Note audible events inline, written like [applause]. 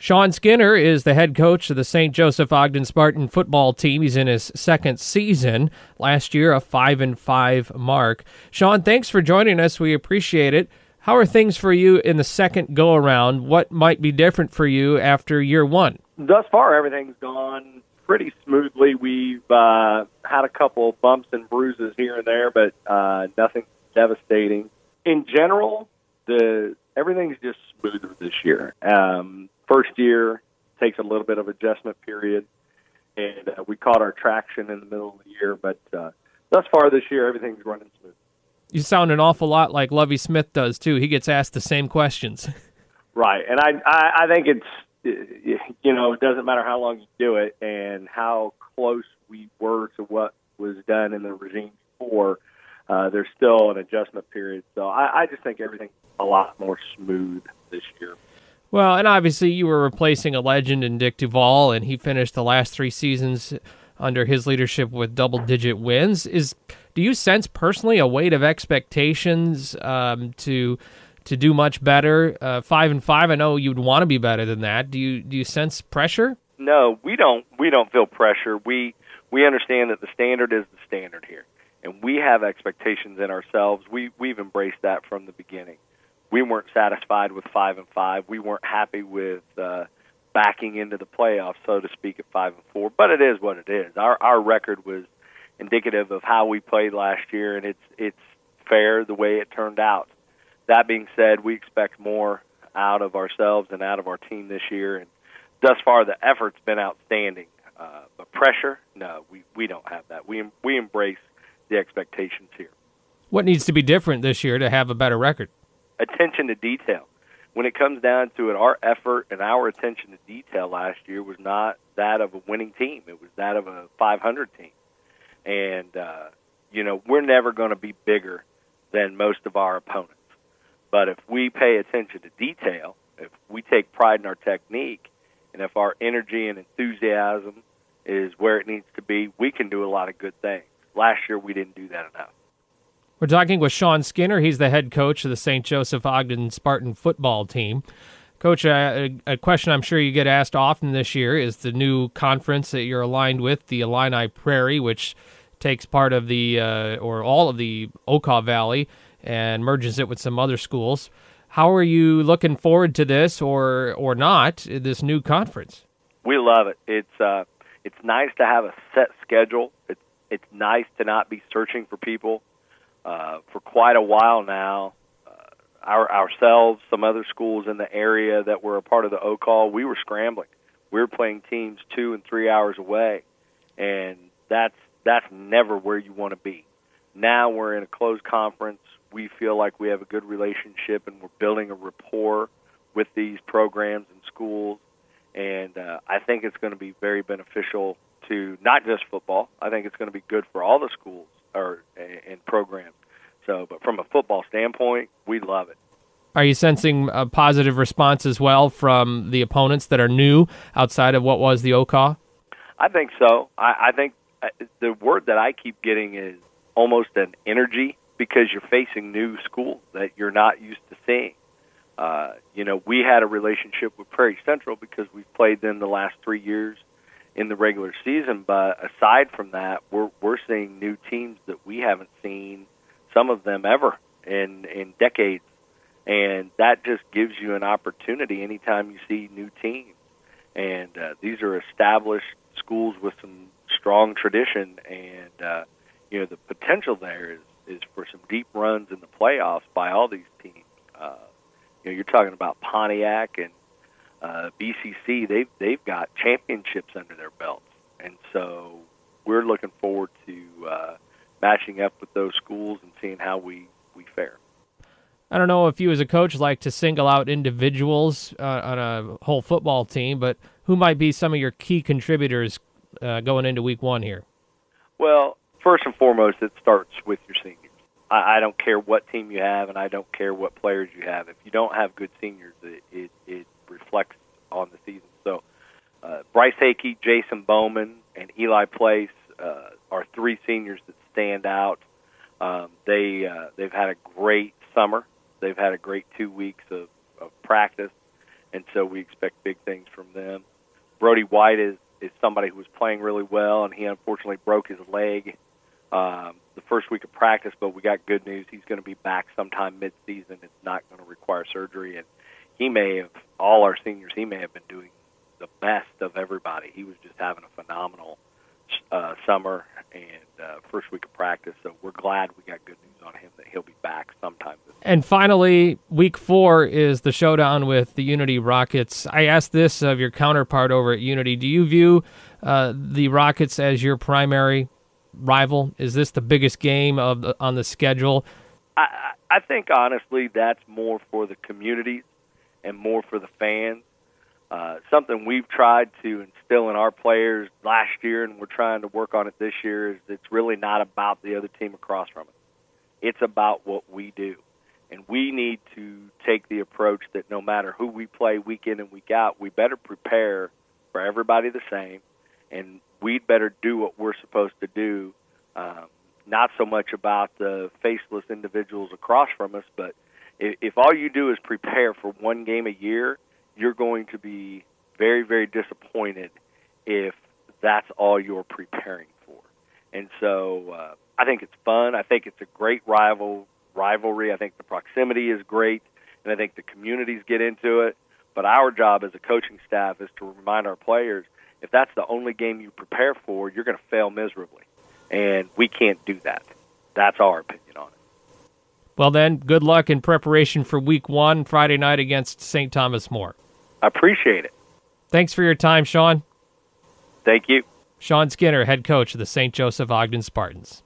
Shawn Skinner is the head coach of the St. Joseph Ogden Spartan football team. He's in his second season. Last year, a 5 and 5 mark. Shawn, thanks for joining us. We appreciate it. How are things for you in the second go around? What might be different for you after year one? Thus far, everything's gone pretty smoothly. We've uh, had a couple bumps and bruises here and there, but uh, nothing devastating. In general, the everything's just smoother this year. Um, first year takes a little bit of adjustment period, and uh, we caught our traction in the middle of the year. But uh, thus far this year, everything's running smooth. You sound an awful lot like Lovie Smith does too. He gets asked the same questions. [laughs] Right, and I I, I think it's you know it doesn't matter how long you do it and how close we were to what was done in the regime before. Uh, there's still an adjustment period, so I, I just think everything's a lot more smooth this year. Well, and obviously you were replacing a legend in Dick Duvall, and he finished the last three seasons under his leadership with double-digit wins. Is do you sense personally a weight of expectations um, to to do much better? Uh, five and five, I know you'd want to be better than that. Do you do you sense pressure? No, we don't. We don't feel pressure. We we understand that the standard is the standard here, and we have expectations in ourselves. We we've embraced that from the beginning we weren't satisfied with five and five. We weren't happy with uh, backing into the playoffs, so to speak, at five and four. But it is what it is. Our our record was indicative of how we played last year, and it's it's fair the way it turned out. That being said, we expect more out of ourselves and out of our team this year, and thus far the effort's been outstanding. Uh, but pressure, no, we we don't have that. We we embrace the expectations here. What needs to be different this year to have a better record? Attention to detail. When it comes down to it, our effort and our attention to detail last year was not that of a winning team. It was that of a 500 team. And, uh, you know, we're never going to be bigger than most of our opponents. But if we pay attention to detail, if we take pride in our technique, and if our energy and enthusiasm is where it needs to be, we can do a lot of good things. Last year, we didn't do that enough. We're talking with Shawn Skinner. He's the head coach of the St. Joseph Ogden Spartan football team. Coach, a, a, question I'm sure you get asked often this year is the new conference that you're aligned with, the Illini Prairie, which takes part of the uh, or all of the Okaw Valley and merges it with some other schools. How are you looking forward to this, or or not, this new conference? We love it. It's uh, it's nice to have a set schedule. It's it's nice to not be searching for people uh, for quite a while now. Uh, our, ourselves, some other schools in the area that were a part of the Okaw, we were scrambling. We were playing teams two and three hours away, and that's that's never where you want to be. Now we're in a closed conference. We feel like we have a good relationship, and we're building a rapport with these programs and schools. And uh, I think it's going to be very beneficial to not just football. I think it's going to be good for all the schools or and programs. So, but from a football standpoint, we love it. Are you sensing a positive response as well from the opponents that are new outside of what was the Okaw? I think so. I, I think uh, the word that I keep getting is almost an energy because you're facing new schools that you're not used to seeing. Uh, you know, we had a relationship with Prairie Central because we've played them the last three years in the regular season. But aside from that, we're we're seeing new teams that we haven't seen some of them ever in in decades, and that just gives you an opportunity anytime you see new teams. And uh, these are established schools with some strong tradition, and uh, you know the potential there is is for some deep runs in the playoffs by all these teams. Uh, you know, you're talking about Pontiac and uh, BCC, they've they've got championships under their belts, and so we're looking forward to uh, matching up with those schools and seeing how we we fare. I don't know if you, as a coach, like to single out individuals uh, on a whole football team, but who might be some of your key contributors uh, going into Week One here? Well, first and foremost, it starts with your seniors. I, I don't care what team you have, and I don't care what players you have. If you don't have good seniors, it, it, it reflects on the season. So, uh, Bryce Hakey, Jason Bowman, and Eli Place uh, are three seniors that stand out. Um, they uh, they've had a great summer. They've had a great two weeks of, of practice, and so we expect big things from them. Brody White is is somebody who was playing really well, and he unfortunately broke his leg um, the first week of practice. But we got good news; he's going to be back sometime mid-season. It's not going to require surgery, and he may have all our seniors. He may have been doing the best of everybody. He was just having a phenomenal uh, summer and uh, first week of practice. So we're glad we got good news on him that he'll be back sometime. This and finally, week four is the showdown with the Unity Rockets. I asked this of your counterpart over at Unity. Do you view uh, the Rockets as your primary rival? Is this the biggest game of the, on the schedule? I, I think honestly, that's more for the communities and more for the fans. Uh, something we've tried to instill in our players last year, and we're trying to work on it this year, is it's really not about the other team across from us. It's about what we do. And we need to take the approach that no matter who we play week in and week out, we better prepare for everybody the same, and we'd better do what we're supposed to do. Um, not so much about the faceless individuals across from us, but if, if all you do is prepare for one game a year, you're going to be very, very disappointed if that's all you're preparing for. And so uh, I think it's fun. I think it's a great rival rivalry. I think the proximity is great, and I think the communities get into it. But our job as a coaching staff is to remind our players if that's the only game you prepare for, you're going to fail miserably. And we can't do that. That's our opinion on it. Well, then, good luck in preparation for week one, Friday night against St. Thomas More. I appreciate it. Thanks for your time, Shawn. Thank you. Shawn Skinner, head coach of the St. Joseph Ogden Spartans.